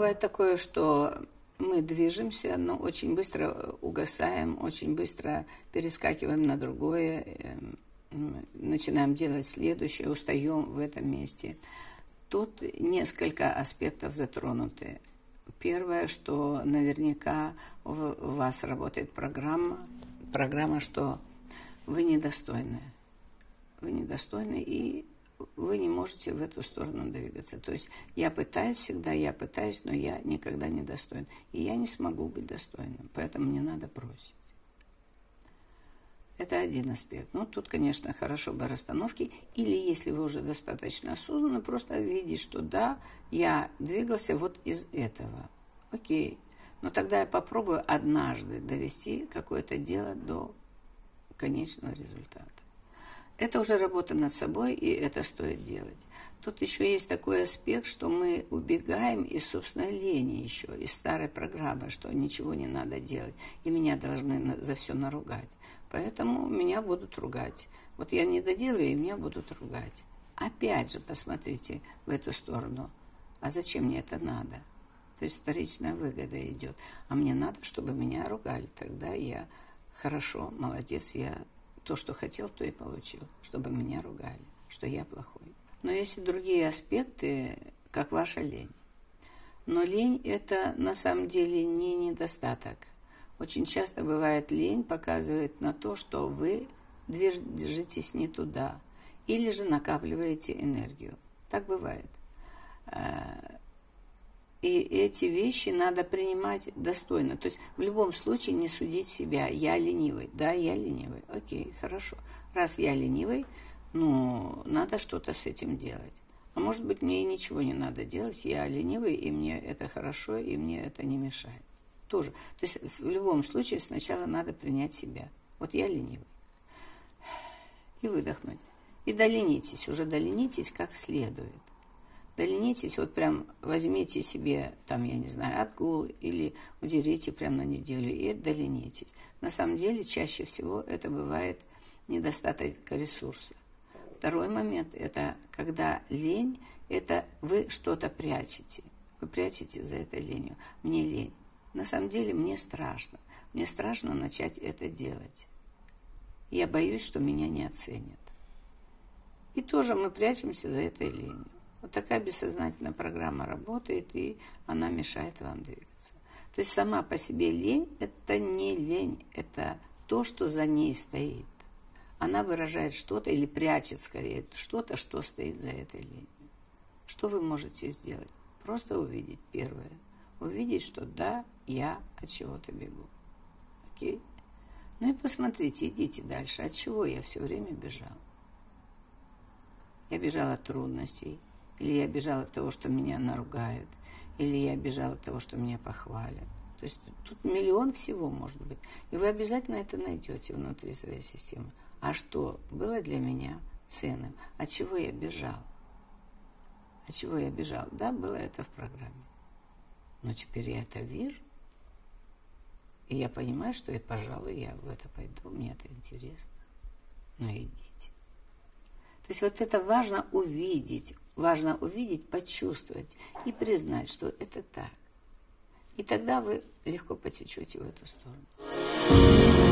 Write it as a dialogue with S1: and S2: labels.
S1: бывает такое, что мы движемся, но очень быстро угасаем, очень быстро перескакиваем на другое, эм, начинаем делать следующее, устаем в этом месте. Тут несколько аспектов затронуты. Первое, что наверняка у вас работает программа, программа, что вы недостойны. Вы недостойны, и вы не можете в эту сторону двигаться. То есть я пытаюсь всегда, я пытаюсь, но я никогда не достоин. И я не смогу быть достойным, поэтому мне надо бросить. Это один аспект. Ну, тут, конечно, хорошо бы расстановки. Или, если вы уже достаточно осознанно, просто видеть, что да, я двигался вот из этого. Окей. Но тогда я попробую однажды довести какое-то дело до конечного результата. Это уже работа над собой, и это стоит делать. Тут еще есть такой аспект, что мы убегаем из собственной лени еще, из старой программы, что ничего не надо делать, и меня должны за все наругать. Поэтому меня будут ругать. Вот я не доделаю, и меня будут ругать. Опять же, посмотрите в эту сторону. А зачем мне это надо? То есть вторичная выгода идет. А мне надо, чтобы меня ругали. Тогда я хорошо, молодец, я то, что хотел, то и получил. Чтобы меня ругали, что я плохой. Но есть и другие аспекты, как ваша лень. Но лень – это на самом деле не недостаток. Очень часто бывает лень показывает на то, что вы движетесь не туда или же накапливаете энергию. Так бывает. И эти вещи надо принимать достойно. То есть в любом случае не судить себя. Я ленивый. Да, я ленивый. Окей, хорошо. Раз я ленивый, ну, надо что-то с этим делать. А может быть, мне и ничего не надо делать. Я ленивый, и мне это хорошо, и мне это не мешает тоже. То есть в любом случае сначала надо принять себя. Вот я ленивый. И выдохнуть. И доленитесь, уже доленитесь как следует. Доленитесь, вот прям возьмите себе, там, я не знаю, отгул или удерите прям на неделю и доленитесь. На самом деле, чаще всего это бывает недостаток ресурса. Второй момент – это когда лень – это вы что-то прячете. Вы прячете за этой ленью. Мне лень. На самом деле мне страшно. Мне страшно начать это делать. Я боюсь, что меня не оценят. И тоже мы прячемся за этой ленью. Вот такая бессознательная программа работает, и она мешает вам двигаться. То есть сама по себе лень – это не лень, это то, что за ней стоит. Она выражает что-то или прячет скорее что-то, что стоит за этой ленью. Что вы можете сделать? Просто увидеть первое. Увидеть, что да, я от чего-то бегу. Окей? Ну и посмотрите, идите дальше. От чего я все время бежал? Я бежал от трудностей, или я бежал от того, что меня наругают, или я бежал от того, что меня похвалят. То есть тут миллион всего может быть. И вы обязательно это найдете внутри своей системы. А что было для меня ценным? От чего я бежал? От чего я бежал? Да, было это в программе. Но теперь я это вижу. И я понимаю, что, и, пожалуй, я в это пойду, мне это интересно. Но идите. То есть вот это важно увидеть, важно увидеть, почувствовать и признать, что это так. И тогда вы легко потечете в эту сторону.